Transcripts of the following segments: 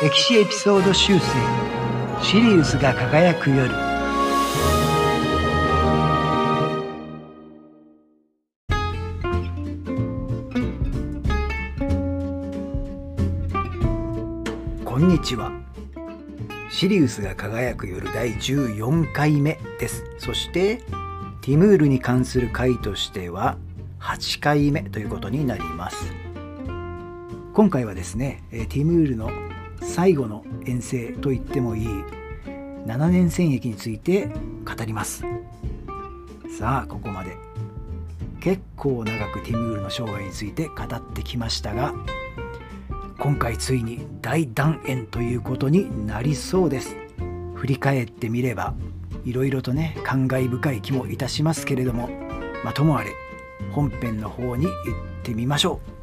歴史エピソード修正シリウスが輝く夜。こんにちは。シリウスが輝く夜第14回目です。そしてティムールに関する回としては8回目ということになります。今回はですねティムールの最後の遠征と言ってもいい7年戦役について語ります。さあここまで。結構長くティムールの生涯について語ってきましたが今回ついに大断円ということになりそうです。振り返ってみればいろいろとね感慨深い気もいたしますけれどもま、ともあれ本編の方に行ってみましょう。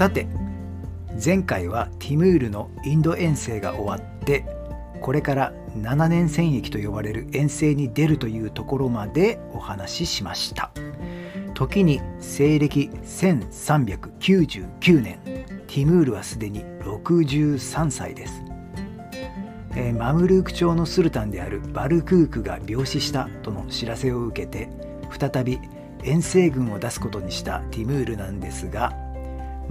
さて前回はティムールのインド遠征が終わってこれから7年戦役と呼ばれる遠征に出るというところまでお話ししました。時に西暦1399年ティムールはすでに63歳です、えー、マムルーク朝のスルタンであるバルクークが病死したとの知らせを受けて再び遠征軍を出すことにしたティムールなんですが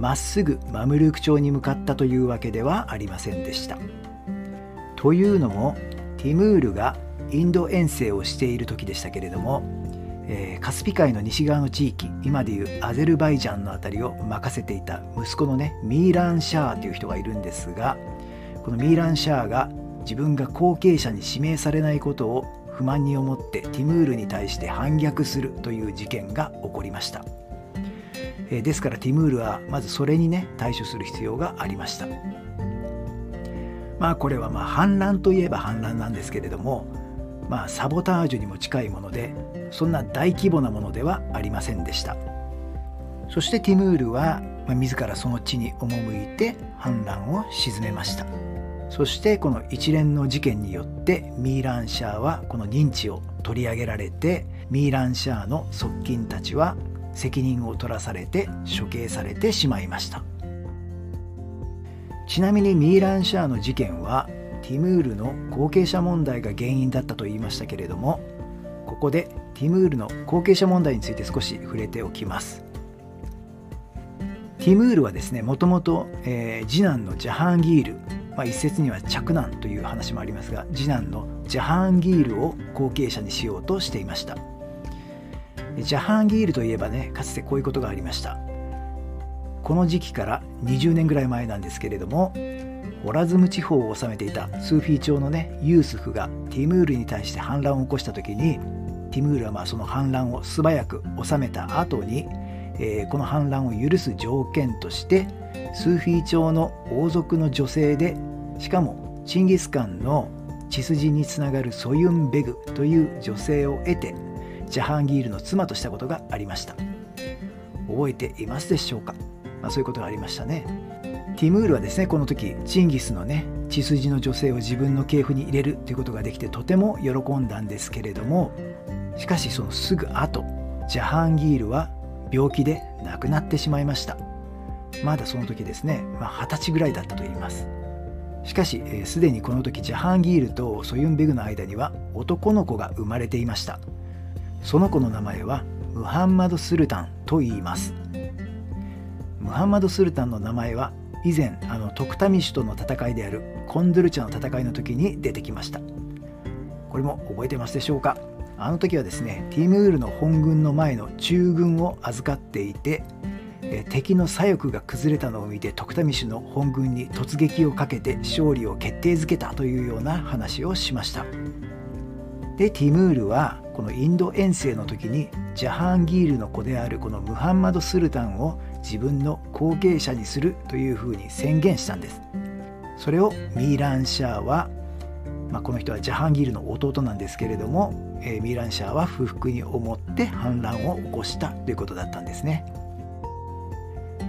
まっすぐマムルーク朝に向かったというわけではありませんでした。というのもティムールがインド遠征をしている時でしたけれども、えー、カスピ海の西側の地域今でいうアゼルバイジャンの辺りを任せていた息子のねミーラン・シャーという人がいるんですがこのミーラン・シャーが自分が後継者に指名されないことを不満に思ってティムールに対して反逆するという事件が起こりました。えですからティムールはまずそれにね対処する必要がありました。まあこれはまあ反乱といえば反乱なんですけれどもまあサボタージュにも近いものでそんな大規模なものではありませんでした。そしてティムールは、ま、自らその地に赴いて反乱を鎮めました。そしてこの一連の事件によってミーランシャーはこの認知を取り上げられてミーランシャーの側近たちは責任を取らされて処刑されてしまいました。ちなみにミーランシャーの事件はティムールの後継者問題が原因だったと言いましたけれどもここでティムールの後継者問題について少し触れておきます。ティムールはですねもともと次男のジャハンギール、まあ、一説には嫡男という話もありますが次男のジャハンギールを後継者にしようとしていました。ジャハンギールといえばねかつてこういうことがありました。この時期から20年ぐらい前なんですけれどもホラズム地方を治めていたスーフィー朝のねユースフがティムールに対して反乱を起こした時にティムールはまあその反乱を素早く収めた後に、えー、この反乱を許す条件としてスーフィー朝の王族の女性でしかもチンギスカンの血筋につながるソユンベグという女性を得てジャハンギールの妻としたことがありました。覚えていますでしょうか、まあ、そういうことがありましたね。ティムールはですねこの時チンギスのね血筋の女性を自分の系譜に入れるということができてとても喜んだんですけれどもしかしそのすぐ後ジャハンギールは病気で亡くなってしまいました。まだその時ですね二十、まあ、歳ぐらいだったと言います。しかしすで、ー、にこの時ジャハンギールとソユンベグの間には男の子が生まれていました。その子の名前はムハンマド・スルタンと言います。ムハンマド・スルタンの名前は以前あのトクタミシュとの戦いであるコンドルチャの戦いの時に出てきました。これも覚えてますでしょうか？あの時はですねティムールの本軍の前の中軍を預かっていて敵の左翼が崩れたのを見てトクタミシュの本軍に突撃をかけて勝利を決定づけたというような話をしました。でティムールはこのインド遠征の時にジャハンギールの子であるこのムハンマド・スルタンを自分の後継者にするというふうに宣言したんです。それをミーランシャーは、まあ、この人はジャハンギールの弟なんですけれども、えー、ミーランシャーは不服に思って反乱を起こしたということだったんですね。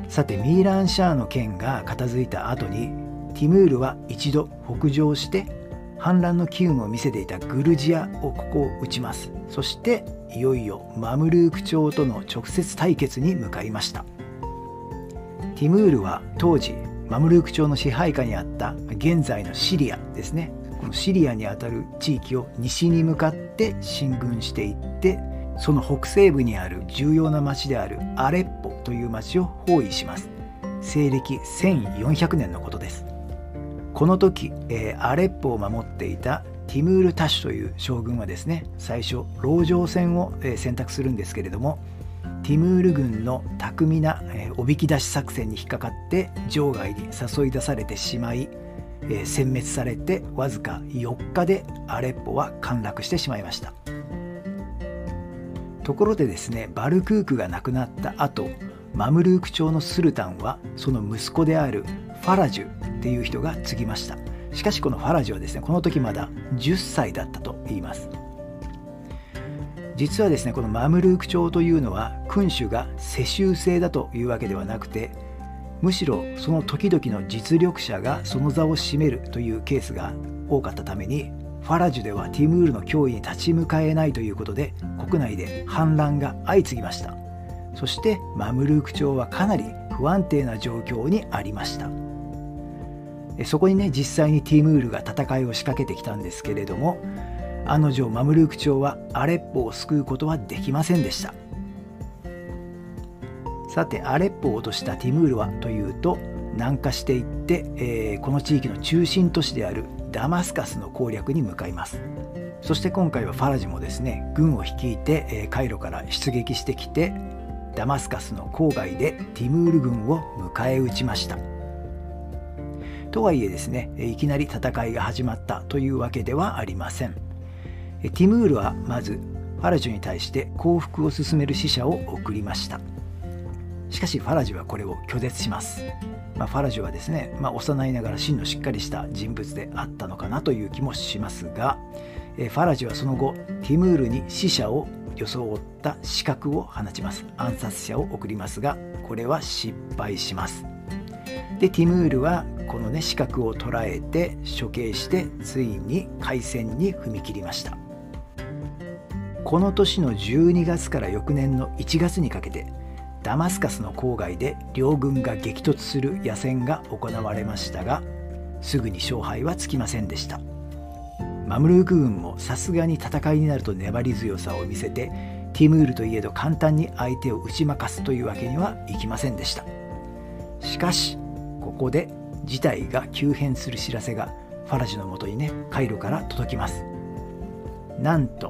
さてミーランシャーの件が片付いた後にティムールは一度北上して反乱の機運を見せていたグルジアをここを打ちます。そしていよいよマムルーク朝との直接対決に向かいました。ティムールは当時マムルーク朝の支配下にあった現在のシリアですね。このシリアにあたる地域を西に向かって進軍していってその北西部にある重要な町であるアレッポという町を包囲します。西暦1400年のことです。この時、えー、アレッポを守っていたティムール・タシュという将軍はですね最初籠城戦を、えー、選択するんですけれどもティムール軍の巧みな、えー、おびき出し作戦に引っかかって場外に誘い出されてしまい、えー、殲滅されてわずか4日でアレッポは陥落してしまいました。ところでですねバルクークが亡くなった後マムルーク朝のスルタンはその息子であるファラジュっていう人が継ぎました。しかしこのファラジュはですねこの時まだ10歳だったと言います。実はですねこのマムルーク朝というのは君主が世襲制だというわけではなくてむしろその時々の実力者がその座を占めるというケースが多かったためにファラジュではティムールの脅威に立ち向かえないということで国内で反乱が相次ぎました。そしてマムルーク朝はかなり不安定な状況にありました。そこにね実際にティムールが戦いを仕掛けてきたんですけれども案の定マムルーク朝はアレッポを救うことはできませんでした。さてアレッポを落としたティムールはというと南下していって、えー、この地域の中心都市であるダマスカスの攻略に向かいます。そして今回はファラジもですね軍を率いて、えー、カイロから出撃してきてダマスカスの郊外でティムール軍を迎え撃ちました。とはいえですねいきなり戦いが始まったというわけではありません。ティムールはまずファラジュに対して降伏を進める使者を送りました。しかしファラジュはこれを拒絶します、まあ、ファラジュはですね、まあ、幼いながら真のしっかりした人物であったのかなという気もしますがファラジュはその後ティムールに使者を装った資格を放ちます。暗殺者を送りますがこれは失敗します。でティムールはこのね資格を捉えて処刑してついに開戦に踏み切りました。この年の12月から翌年の1月にかけてダマスカスの郊外で両軍が激突する野戦が行われましたがすぐに勝敗はつきませんでした。マムルーク軍もさすがに戦いになると粘り強さを見せてティムールといえど簡単に相手を打ち負かすというわけにはいきませんでした。しかしここで事態が急変する知らせがファラジュのもとにねカイロから届きます。なんと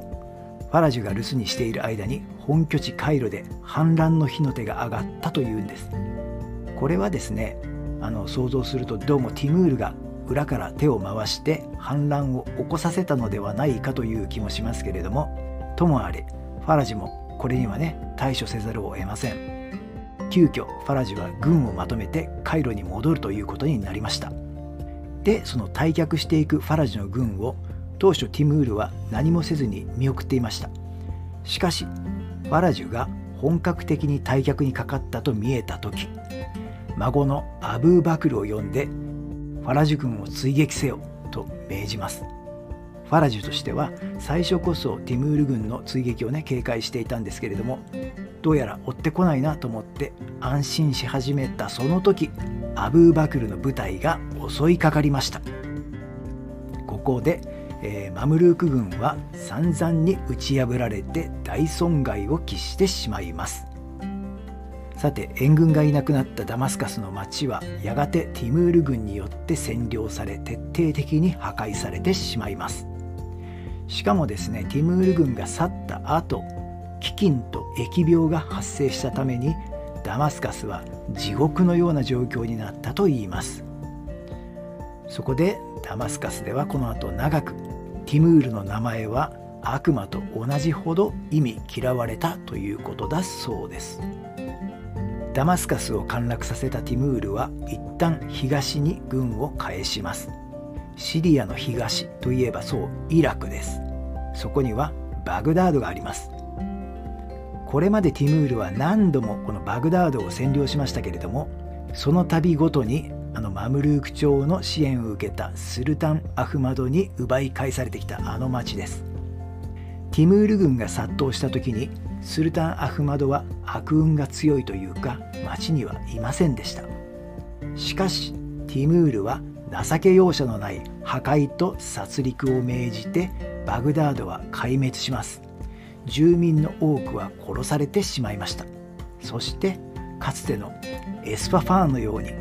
ファラジュが留守にしている間に本拠地カイロで反乱の火の手が上がったというんです。これはですねあの想像するとどうもティムールが裏から手を回して反乱を起こさせたのではないかという気もしますけれどもともあれファラジもこれにはね対処せざるを得ません。急遽ファラジは軍をまとめてカイロに戻るということになりました。でその退却していくファラジの軍を当初ティムールは何もせずに見送っていました。しかしファラジュが本格的に退却にかかったと見えた時孫のアブーバクルを呼んでファラジュ軍を追撃せよと命じます。ファラジュとしては最初こそティムール軍の追撃をね警戒していたんですけれどもどうやら追ってこないなと思って安心し始めたその時アブーバクルの部隊が襲いかかりました。ここで、えー、マムルーク軍は散々に打ち破られて大損害を喫してしまいます。さて援軍がいなくなったダマスカスの町はやがてティムール軍によって占領され徹底的に破壊されてしまいます。しかもですねティムール軍が去った後飢饉と疫病が発生したためにダマスカスは地獄のような状況になったといいます。そこでダマスカスではこの後長くティムールの名前は悪魔と同じほど意味嫌われたということだそうです。ダマスカスを陥落させたティムールは一旦東に軍を返します。シリアの東といえばそうイラクです。そこにはバグダードがあります。これまでティムールは何度もこのバグダードを占領しましたけれどもその度ごとにあのマムルーク朝の支援を受けたスルタン・アフマドに奪い返されてきたあの町です。ティムール軍が殺到した時にスルタン・アフマドは悪運が強いというか町にはいませんでした。しかしティムールは情け容赦のない破壊と殺戮を命じてバグダードは壊滅します。住民の多くは殺されてしまいました。そしてかつてのエスパファーのように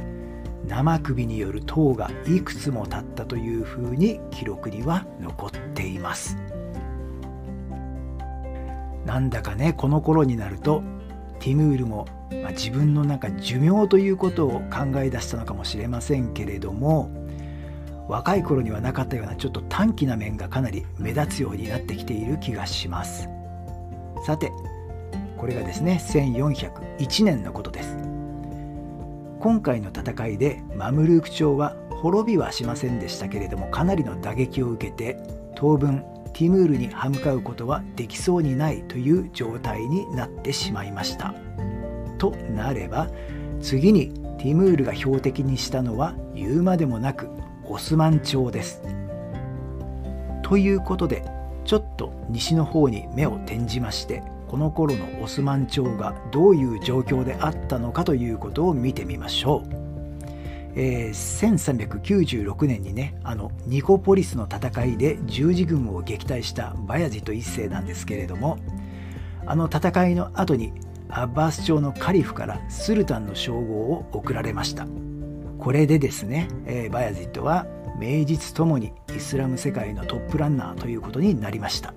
生首による塔がいくつも立ったというふうに記録には残っています。なんだかねこの頃になるとティムールも、まあ、自分のなんか寿命ということを考え出したのかもしれませんけれども若い頃にはなかったようなちょっと短気な面がかなり目立つようになってきている気がします。さてこれがですね1401年のことです。今回の戦いでマムルーク朝は滅びはしませんでしたけれどもかなりの打撃を受けて当分ティムールに歯向かうことはできそうにないという状態になってしまいました。となれば次にティムールが標的にしたのは言うまでもなくオスマン朝ですということでちょっと西の方に目を転じましてこの頃のオスマン朝がどういう状況であったのかということを見てみましょう。えー、1396年にねあのニコポリスの戦いで十字軍を撃退したバヤジト1世なんですけれどもあの戦いの後にアッバース朝のカリフからスルタンの称号を贈られましたこれでですね、えー、バヤジットは名実ともにイスラム世界のトップランナーということになりました。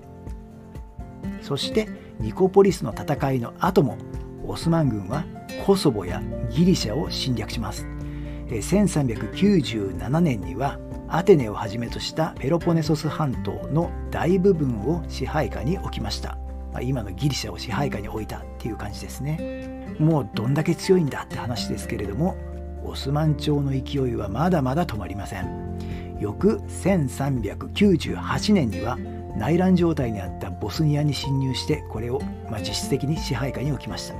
そしてニコポリスの戦いの後もオスマン軍はコソボやギリシャを侵略します。1397年にはアテネをはじめとしたペロポネソス半島の大部分を支配下に置きました。今のギリシャを支配下に置いたっていう感じですね。もうどんだけ強いんだって話ですけれどもオスマン朝の勢いはまだまだ止まりません。翌1398年には内乱状態にあったボスニアに侵入してこれを、まあ、実質的に支配下に置きました。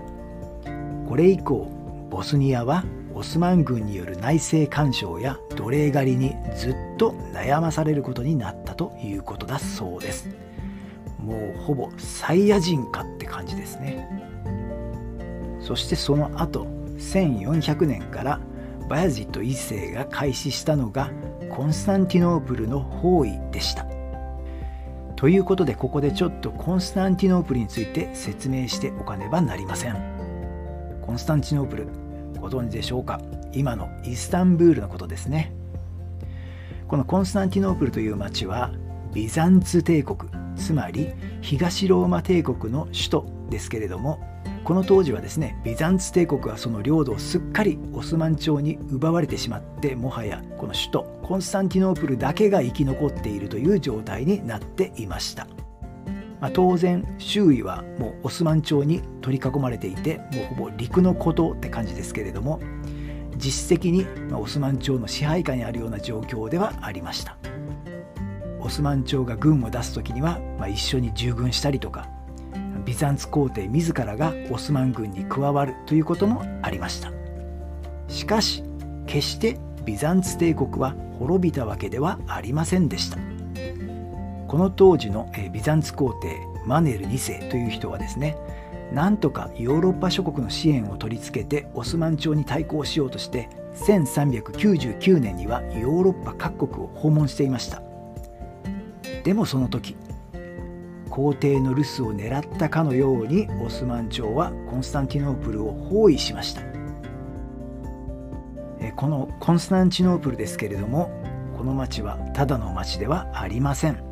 これ以降ボスニアはオスマン軍による内政干渉や奴隷狩りにずっと悩まされることになったということだそうです。もうほぼサイヤ人かって感じですね。そしてその後1400年からバヤジット1世が開始したのがコンスタンティノープルの包囲でした。ということでここでちょっとコンスタンティノープルについて説明しておかねばなりません。コンスタンティノープルご存知でしょうか？今のイスタンブールのことですね。このコンスタンティノープルという町はビザンツ帝国つまり東ローマ帝国の首都ですけれどもこの当時はですねビザンツ帝国はその領土をすっかりオスマン朝に奪われてしまってもはやこの首都コンスタンティノープルだけが生き残っているという状態になっていました、まあ、当然周囲はもうオスマン朝に取り囲まれていてもうほぼ陸の孤島って感じですけれども実質的にオスマン朝の支配下にあるような状況ではありました。オスマン朝が軍を出す時には、まあ、一緒に従軍したりとかビザンツ皇帝自らがオスマン軍に加わるということもありました。しかし決してビザンツ帝国は滅びたわけではありませんでした。この当時のビザンツ皇帝マネル2世という人はですねなんとかヨーロッパ諸国の支援を取り付けてオスマン朝に対抗しようとして1399年にはヨーロッパ各国を訪問していました。でもその時皇帝の留守を狙ったかのようにオスマン朝はコンスタンティノープルを包囲しました。このコンスタンティノープルですけれどもこの町はただの町ではありません。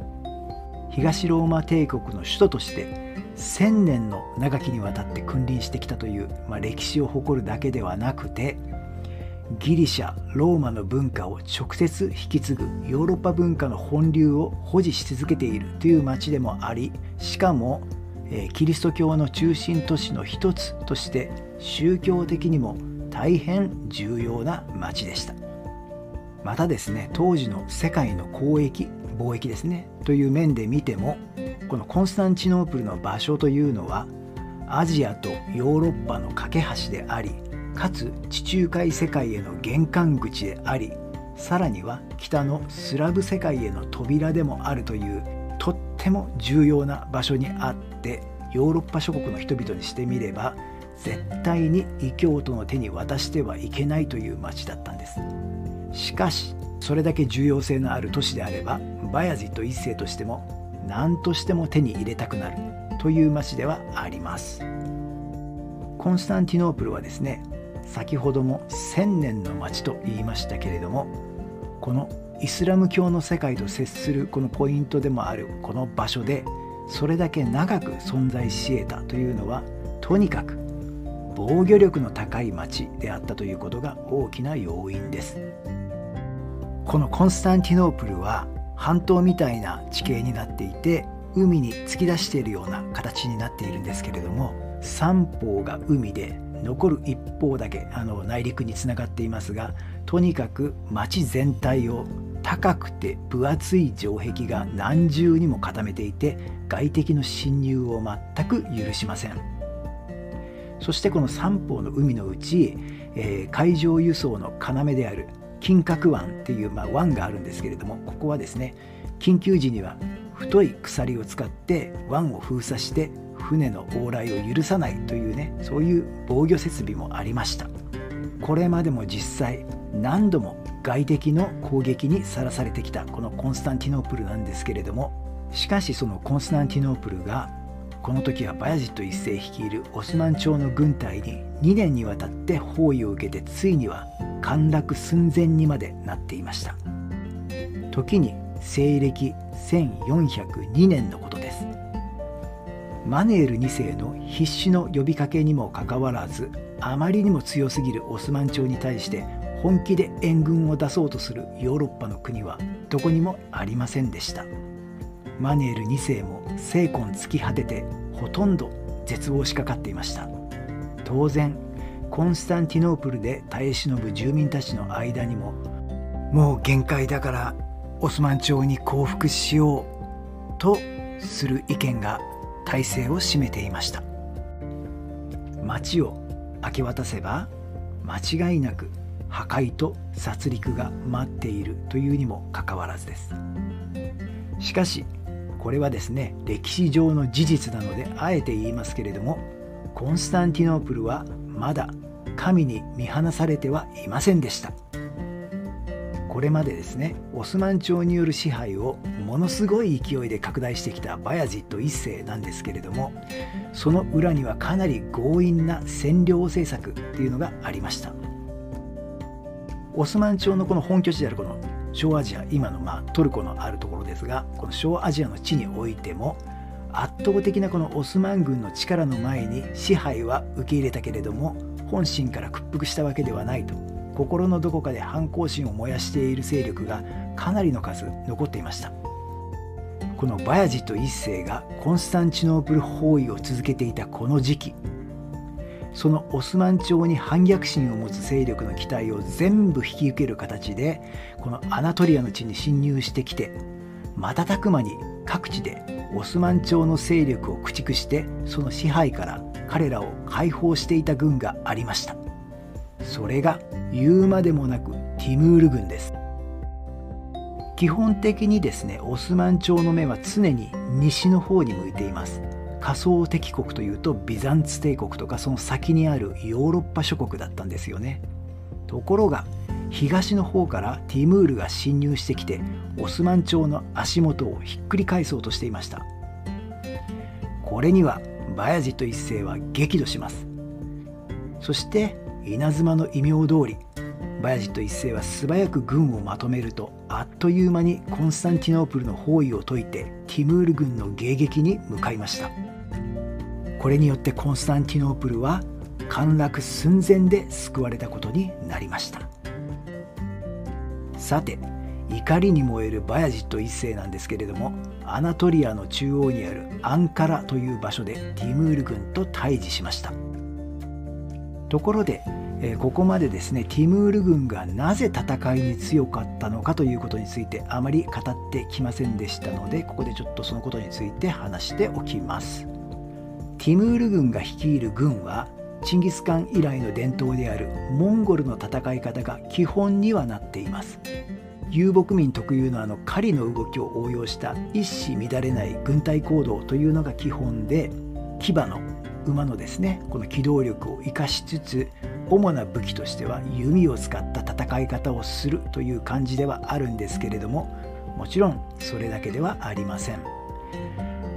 東ローマ帝国の首都として1000年の長きにわたって君臨してきたという、まあ、歴史を誇るだけではなくてギリシャローマの文化を直接引き継ぐヨーロッパ文化の本流を保持し続けているという町でもありしかも、キリスト教の中心都市の一つとして宗教的にも大変重要な町でした。またですね当時の世界の交易貿易ですねという面で見てもこのコンスタンチノープルの場所というのはアジアとヨーロッパの架け橋でありかつ地中海世界への玄関口でありさらには北のスラブ世界への扉でもあるというとっても重要な場所にあってヨーロッパ諸国の人々にしてみれば絶対に異教徒の手に渡してはいけないという町だったんです。しかしそれだけ重要性のある都市であればバヤジット一世としても何としても手に入れたくなるという町ではあります。コンスタンティノープルはですね先ほども千年の町と言いましたけれどもこのイスラム教の世界と接するこのポイントでもあるこの場所でそれだけ長く存在し得たというのはとにかく防御力の高い町であったということが大きな要因です。このコンスタンティノープルは半島みたいな地形になっていて海に突き出しているような形になっているんですけれども三方が海で残る一方だけあの内陸につながっていますがとにかく町全体を高くて分厚い城壁が何重にも固めていて外敵の侵入を全く許しません。そしてこの三方の海のうち、えー、海上輸送の要である金閣湾っていう、まあ、湾があるんですけれどもここはですね緊急時には太い鎖を使って湾を封鎖して船の往来を許さないというねそういう防御設備もありました。これまでも実際何度も外敵の攻撃にさらされてきたこのコンスタンティノープルなんですけれどもしかしそのコンスタンティノープルがこの時はバヤジット一世率いるオスマン朝の軍隊に2年にわたって包囲を受けてついには陥落寸前にまでなっていました。時に西暦1402年のことです。マネール2世の必死の呼びかけにもかかわらずあまりにも強すぎるオスマン朝に対して本気で援軍を出そうとするヨーロッパの国はどこにもありませんでした。マネール2世も精魂尽き果ててほとんど絶望しかかっていました。当然コンスタンティノープルで耐え忍ぶ住民たちの間にももう限界だからオスマン朝に降伏しようとする意見が体制を占めていました。町を明け渡せば間違いなく破壊と殺戮が待っているというにもかかわらずです。しかしこれはですね歴史上の事実なのであえて言いますけれどもコンスタンティノープルはまだ神に見放されてはいませんでした。これまでですねオスマン朝による支配をものすごい勢いで拡大してきたバヤジット1世なんですけれどもその裏にはかなり強引な占領政策っていうのがありました。オスマン朝のこの本拠地であるこの小アジア今のまあトルコのあるところですがこの小アジアの地においても圧倒的なこのオスマン軍の力の前に支配は受け入れたけれども本心から屈服したわけではないと心のどこかで反抗心を燃やしている勢力がかなりの数残っていました。このバヤジット1世がコンスタンチノープル包囲を続けていたこの時期そのオスマン朝に反逆心を持つ勢力の期待を全部引き受ける形でこのアナトリアの地に侵入してきて瞬く間に各地でオスマン朝の勢力を駆逐してその支配から彼らを解放していた軍がありました。それが言うまでもなくティムール軍です。基本的にですねオスマン朝の目は常に西の方に向いています。仮想敵国というとビザンツ帝国とかその先にあるヨーロッパ諸国だったんですよね。ところが東の方からティムールが侵入してきてオスマン朝の足元をひっくり返そうとしていました。これにはバヤジット一世は激怒します。そして稲妻の異名通り。バヤジット一世は素早く軍をまとめるとあっという間にコンスタンティノープルの包囲を解いてティムール軍の迎撃に向かいました。これによってコンスタンティノープルは陥落寸前で救われたことになりました。さて怒りに燃えるバヤジット一世なんですけれどもアナトリアの中央にあるアンカラという場所でティムール軍と対峙しました。ところで、えここまでですねティムール軍がなぜ戦いに強かったのかということについてあまり語ってきませんでしたのでここでちょっとそのことについて話しておきます。ティムール軍が率いる軍はチンギス・カン以来の伝統であるモンゴルの戦い方が基本にはなっています。遊牧民特有のあの狩りの動きを応用した一糸乱れない軍隊行動というのが基本で騎馬の馬のですねこの機動力を生かしつつ主な武器としては弓を使った戦い方をするという感じではあるんですけれどももちろんそれだけではありません。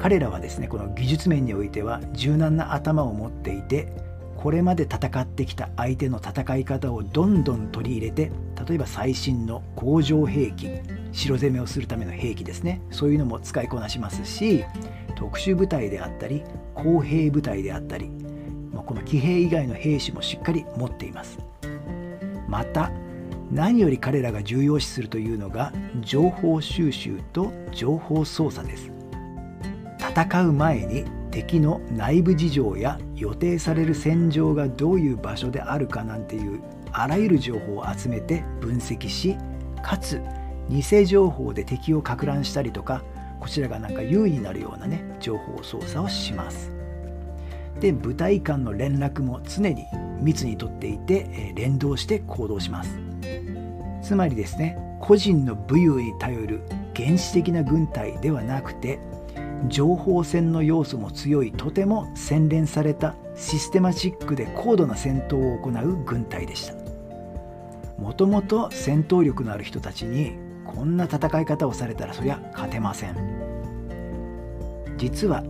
彼らはですねこの技術面においては柔軟な頭を持っていてこれまで戦ってきた相手の戦い方をどんどん取り入れて例えば最新の工場兵器城攻めをするための兵器ですねそういうのも使いこなしますし特殊部隊であったり工兵部隊であったりこの騎兵以外の兵士もしっかり持っています。また何より彼らが重要視するというのが情報収集と情報操作です。戦う前に敵の内部事情や予定される戦場がどういう場所であるかなんていうあらゆる情報を集めて分析しかつ偽情報で敵をか乱したりとかこちらがなんか優位になるようなね情報操作をします。で部隊間の連絡も常に密にとっていて、え連動して行動します。つまりですね個人の武勇に頼る原始的な軍隊ではなくて情報戦の要素も強いとても洗練されたシステマチックで高度な戦闘を行う軍隊でした。もともと戦闘力のある人たちにこんな戦い方をされたらそりゃ勝てません。実は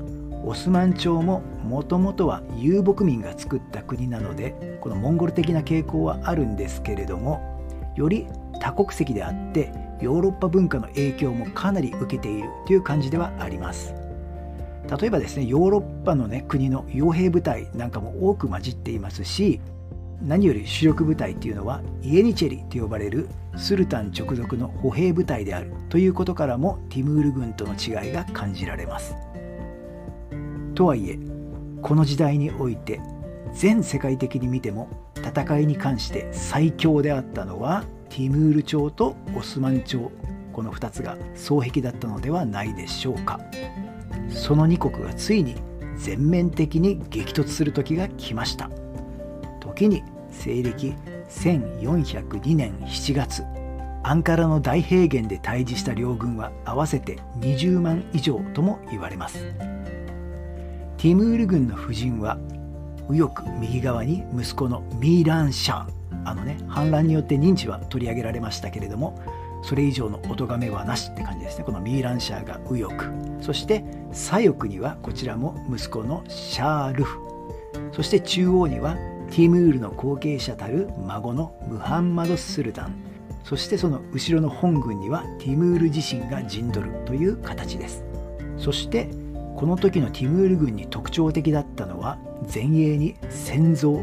オスマン朝ももともとは遊牧民が作った国なのでこのモンゴル的な傾向はあるんですけれどもより多国籍であってヨーロッパ文化の影響もかなり受けているという感じではあります。例えばですねヨーロッパの、ね、国の傭兵部隊なんかも多く混じっていますし何より主力部隊っていうのはイエニチェリと呼ばれるスルタン直属の歩兵部隊であるということからもティムール軍との違いが感じられます。とはいえこの時代において全世界的に見ても戦いに関して最強であったのはティムール朝とオスマン朝この2つが双璧だったのではないでしょうか。その2国がついに全面的に激突する時が来ました。時に西暦1402年7月アンカラの大平原で対峙した両軍は合わせて20万以上とも言われます。ティムール軍の夫人は右翼右側に息子のミーラン・シャーあのね反乱によって認知は取り上げられましたけれどもそれ以上のお咎めはなしって感じですね。このミーラン・シャーが右翼。そして左翼にはこちらも息子のシャールフ。そして中央にはティムールの後継者たる孫のムハンマド・スルタン。そしてその後ろの本軍にはティムール自身が陣取るという形です。そしてこの時のティムール軍に特徴的だったのは前衛に戦像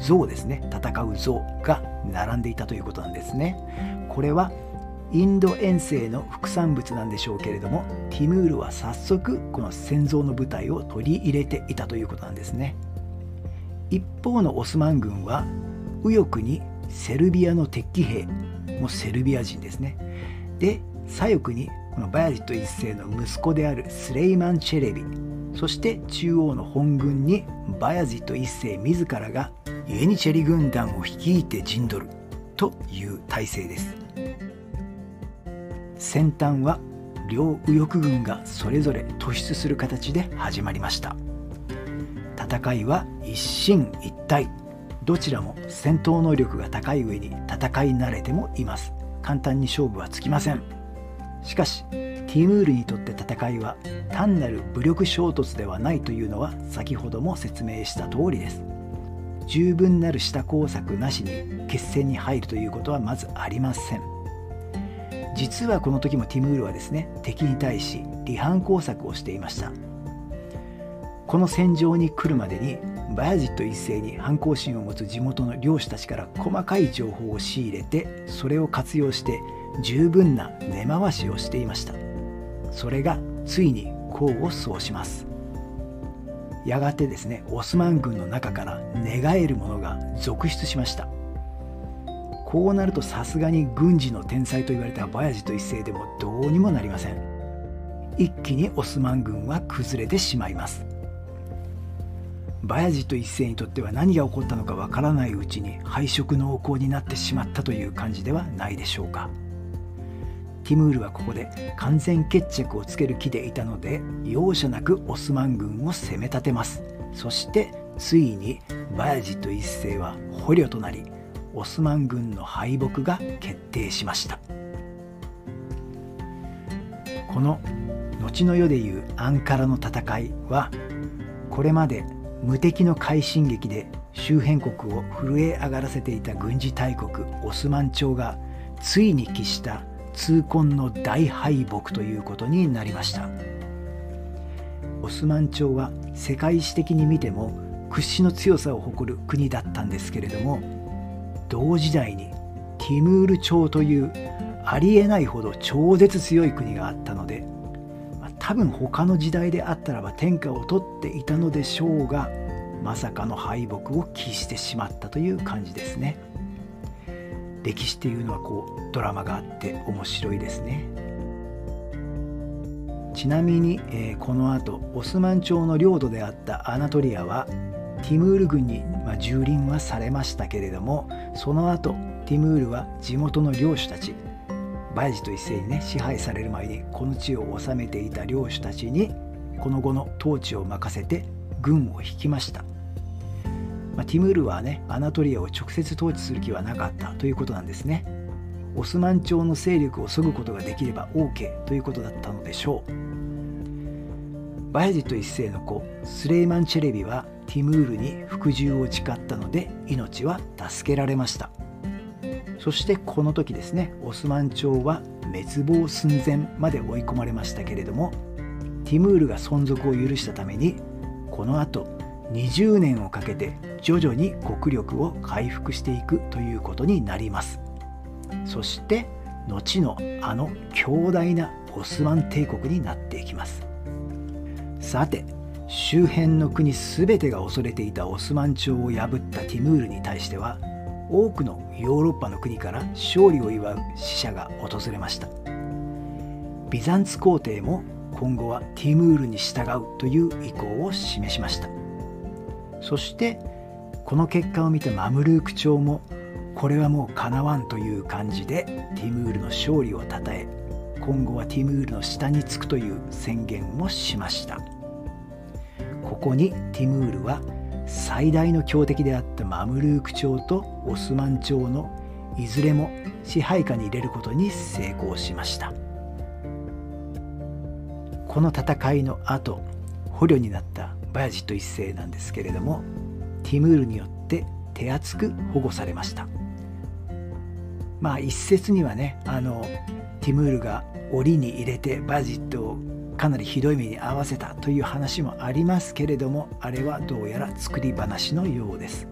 像ですね。戦う像が並んでいたということなんですね。これはインド遠征の副産物なんでしょうけれどもティムールは早速この戦像の部隊を取り入れていたということなんですね。一方のオスマン軍は右翼にセルビアの鉄騎兵もうセルビア人ですね。で左翼にこのバヤジット一世の息子であるスレイマン・チェレビ。そして中央の本軍にバヤジット一世自らがユエニチェリ軍団を率いて陣取るという体制です。先端は両右翼軍がそれぞれ突出する形で始まりました。戦いは一進一退。どちらも戦闘能力が高い上に戦い慣れてもいます。簡単に勝負はつきません。しかしティムールにとって戦いは単なる武力衝突ではないというのは先ほども説明した通りです。十分なる下工作なしに決戦に入るということはまずありません。実はこの時もティムールはですね敵に対し離反工作をしていました。この戦場に来るまでにバヤジット一世に反抗心を持つ地元の漁師たちから細かい情報を仕入れてそれを活用して十分な根回しをしていました。それがついに功を奏します。やがてですねオスマン軍の中から寝返る者が続出しました。こうなるとさすがに軍事の天才と言われたバヤジト一世でもどうにもなりません。一気にオスマン軍は崩れてしまいます。バヤジット一世にとっては何が起こったのかわからないうちに敗色濃厚になってしまったという感じではないでしょうか。ティムールはここで完全決着をつける気でいたので容赦なくオスマン軍を攻め立てます。そしてついにバヤジット一世は捕虜となりオスマン軍の敗北が決定しました。この後の世でいうアンカラの戦いはこれまで無敵の快進撃で周辺国を震え上がらせていた軍事大国オスマン朝がついに期した痛恨の大敗北ということになりました。オスマン朝は世界史的に見ても屈指の強さを誇る国だったんですけれども同時代にティムール朝というありえないほど超絶強い国があったので、多分他の時代であったらば天下を取っていたのでしょうがまさかの敗北を喫してしまったという感じですね。歴史っていうのはこうドラマがあって面白いですね。ちなみに、えー、この後オスマン朝の領土であったアナトリアはティムール軍に、まあ、蹂躙はされましたけれどもその後ティムールは地元の領主たちバイジと一斉にね支配される前にこの地を治めていた領主たちにこの後の統治を任せて軍を引きました、まあ、ティムールはねアナトリアを直接統治する気はなかったということなんですね。オスマン朝の勢力を削ぐことができれば OK ということだったのでしょう。バイジット一世の子スレイマン・チェレビはティムールに服従を誓ったので命は助けられました。そしてこの時ですねオスマン朝は滅亡寸前まで追い込まれましたけれどもティムールが存続を許したためにこのあと20年をかけて徐々に国力を回復していくということになります。そして後のあの強大なオスマン帝国になっていきます。さて周辺の国全てが恐れていたオスマン朝を破ったティムールに対しては多くのヨーロッパの国から勝利を祝う死者が訪れました。ビザンツ皇帝も今後はティムールに従うという意向を示しました。そしてこの結果を見たマムルーク朝もこれはもうかなわんという感じでティムールの勝利をたたえ今後はティムールの下につくという宣言をしました。ここにティムールは最大の強敵であったマムルーク朝とオスマン朝のいずれも支配下に入れることに成功しました。この戦いの後捕虜になったバヤジット一世なんですけれどもティムールによって手厚く保護されました。まあ一説にはねあのティムールが檻に入れてバヤジットをかなりひどい目に遭わせたという話もありますけれどもあれはどうやら作り話のようです。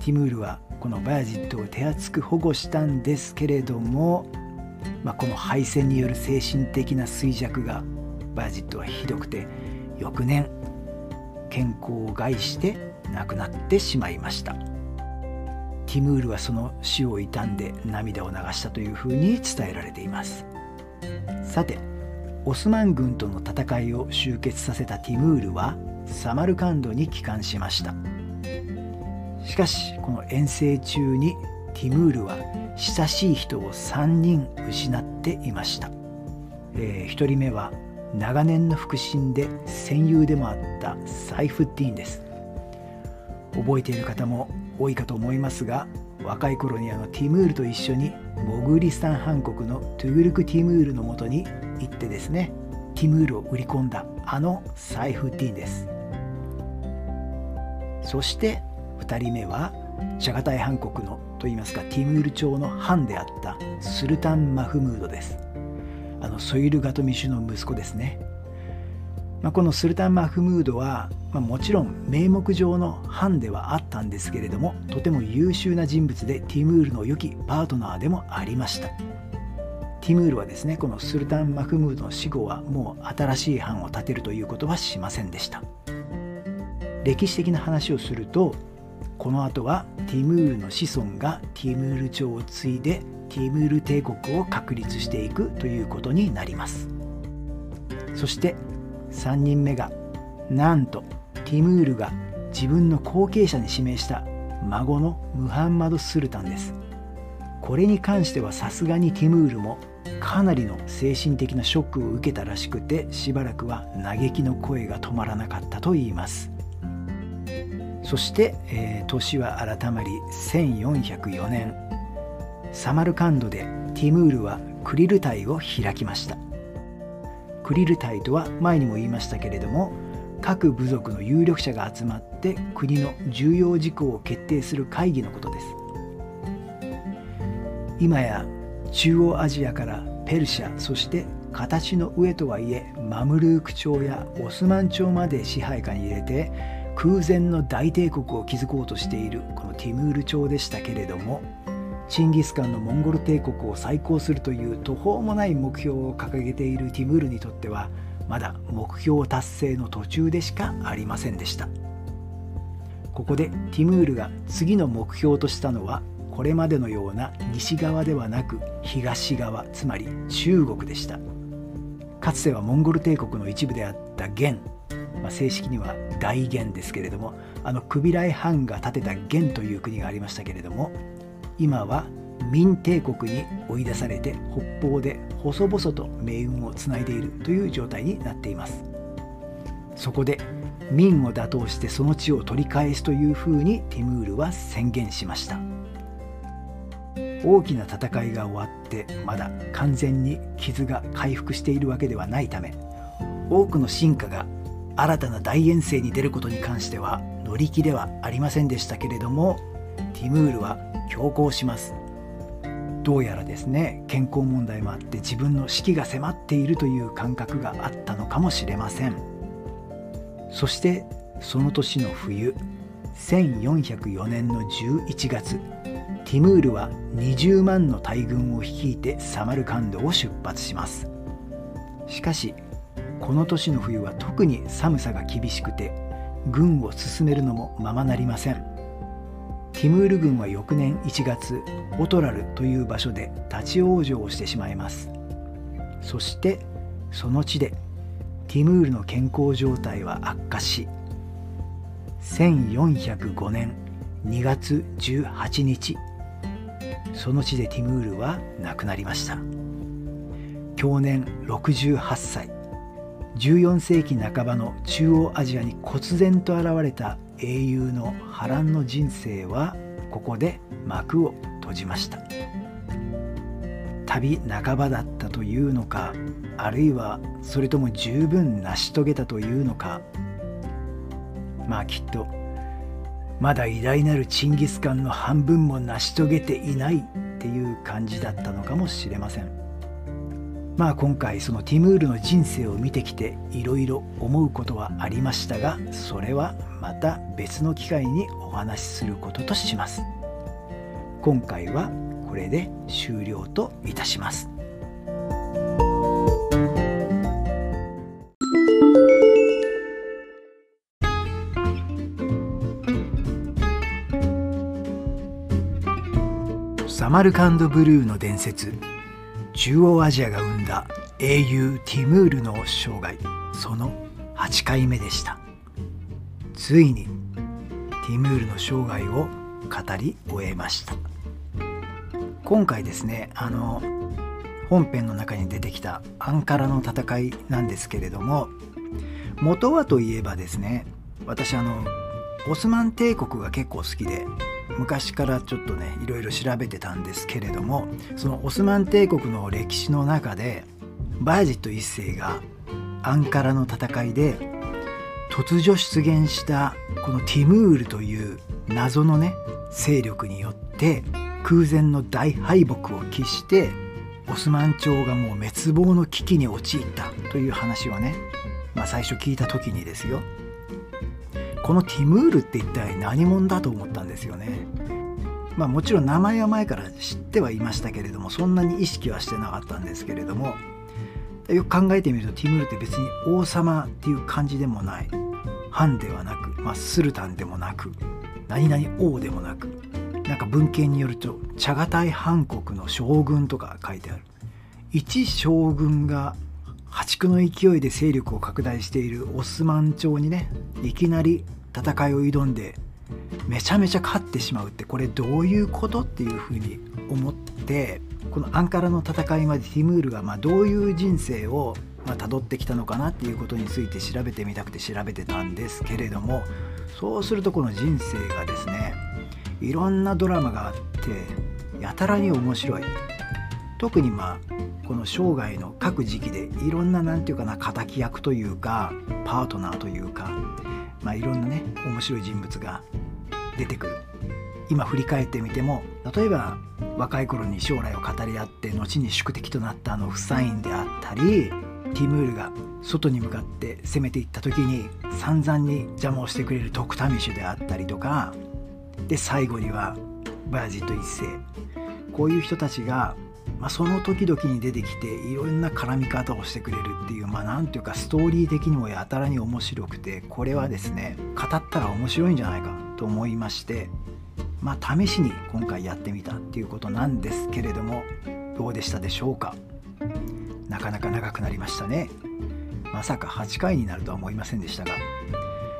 ティムールはこのバヤジットを手厚く保護したんですけれども、まあ、この敗戦による精神的な衰弱がバヤジットはひどくて翌年健康を害して亡くなってしまいました。ティムールはその死を悼んで涙を流したというふうに伝えられています。さてオスマン軍との戦いを終結させたティムールはサマルカンドに帰還しました。しかしこの遠征中にティムールは親しい人を3人失っていました、えー、1人目は長年の腹心で戦友でもあったサイフッティーンです。覚えている方も多いかと思いますが若い頃にあのティムールと一緒にモグリスタン藩国のトゥグルク・ティムールのもとに行ってですねティムールを売り込んだあのサイフティーンです。そして2人目はチャガタイ藩国のといいますかティムール朝の藩であったスルタン・マフムードです。あのソイル・ガトミシュの息子ですね。まあ、このスルタン・マフムードは、まあ、もちろん名目上の藩ではあったんですけれどもとても優秀な人物でティムールの良きパートナーでもありました。ティムールはですねこのスルタン・マフムードの死後はもう新しい藩を建てるということはしませんでした。歴史的な話をするとこの後はティムールの子孫がティムール朝を継いでティムール帝国を確立していくということになります。そして3人目がなんとティムールが自分の後継者に指名した孫のムハンマド・スルタンです。これに関してはさすがにティムールもかなりの精神的なショックを受けたらしくてしばらくは嘆きの声が止まらなかったといいます。そして、えー、年は改まり1404年。サマルカンドでティムールはクリル隊を開きました。クリル隊とは前にも言いましたけれども各部族の有力者が集まって国の重要事項を決定する会議のことです。今や中央アジアからペルシャそして形の上とはいえマムルーク朝やオスマン朝まで支配下に入れて空前の大帝国を築こうとしているこのティムール朝でしたけれどもチンギス・カンのモンゴル帝国を再興するという途方もない目標を掲げているティムールにとってはまだ目標達成の途中でしかありませんでした。ここでティムールが次の目標としたのはこれまでのような西側ではなく東側つまり中国でした。かつてはモンゴル帝国の一部であった元、まあ、正式には大元ですけれどもあのクビライ・ハンが建てた元という国がありましたけれども今は明帝国に追い出されて北方で細々と命運をつないでいるという状態になっています。そこで明を打倒してその地を取り返すというふうにティムールは宣言しました。大きな戦いが終わってまだ完全に傷が回復しているわけではないため多くの進化が新たな大遠征に出ることに関しては乗り気ではありませんでしたけれどもティムールは強行します。どうやらですね健康問題もあって自分の死期が迫っているという感覚があったのかもしれません。そしてその年の冬1404年の11月ティムールは20万の大軍を率いてサマルカンドを出発します。しかしこの年の冬は特に寒さが厳しくて軍を進めるのもままなりません。ティムール軍は翌年1月オトラルという場所で立ち往生をしてしまいます。そしてその地でティムールの健康状態は悪化し1405年2月18日その地でティムールは亡くなりました。享年68歳14世紀半ばの中央アジアに忽然と現れた英雄の波乱の人生はここで幕を閉じました。旅半ばだったというのかあるいはそれとも十分成し遂げたというのか。まあきっとまだ偉大なるチンギス・カンの半分も成し遂げていないっていう感じだったのかもしれません。まあ今回そのティムールの人生を見てきていろいろ思うことはありましたがそれはまた別の機会にお話しすることとします。今回はこれで終了といたします。サマルカンドブルーの伝説。中央アジアが生んだ英雄ティムールの生涯。その8回目でした。ついにティムールの生涯を語り終えました。今回ですねあの本編の中に出てきたアンカラの戦いなんですけれども元はといえばですね私あのオスマン帝国が結構好きで昔からちょっとねいろいろ調べてたんですけれどもそのオスマン帝国の歴史の中でバージット一世がアンカラの戦いで突如出現したこのティムールという謎のね勢力によって空前の大敗北を喫してオスマン朝がもう滅亡の危機に陥ったという話をね、まあ、最初聞いた時にですよ。このティムールって一体何者だと思ったんですよね。まあもちろん名前は前から知ってはいましたけれどもそんなに意識はしてなかったんですけれども。よく考えてみるとティムールって別に王様っていう感じでもない。藩ではなく、まあ、スルタンでもなく何々王でもなくなんか文献によると茶ャガタイ藩国の将軍とか書いてある。一将軍が破竹の勢いで勢力を拡大しているオスマン朝にねいきなり戦いを挑んでめちゃめちゃ勝ってしまうってこれどういうことっていうふうに思ってこのアンカラの戦いまでティムールがまどういう人生をま辿ってきたのかなっていうことについて調べてみたくて調べてたんですけれどもそうするとこの人生がですねいろんなドラマがあってやたらに面白い。特にまあこの生涯の各時期でいろんな何て言うかな敵役というかパートナーというかまあいろんなね面白い人物が出てくる。今振り返ってみても例えば若い頃に将来を語り合って後に宿敵となったあのフサインであったりティムールが外に向かって攻めていった時に散々に邪魔をしてくれるトクタミシュであったりとかで最後にはバヤジット一世。こういう人たちが、まあ、その時々に出てきていろんな絡み方をしてくれるっていうまあ何ていうかストーリー的にもやたらに面白くてこれはですね語ったら面白いんじゃないかと思いましてまあ試しに今回やってみたっていうことなんですけれどもどうでしたでしょうか？なかなか長くなりましたね。まさか8回になるとは思いませんでしたが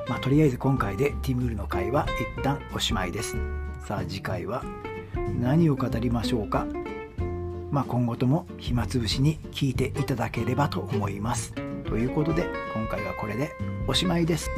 まあ、とりあえず今回でティムールの回は一旦おしまいです。さあ次回は何を語りましょうか？まあ、今後とも暇つぶしに聞いていただければと思いますということで今回はこれでおしまいです。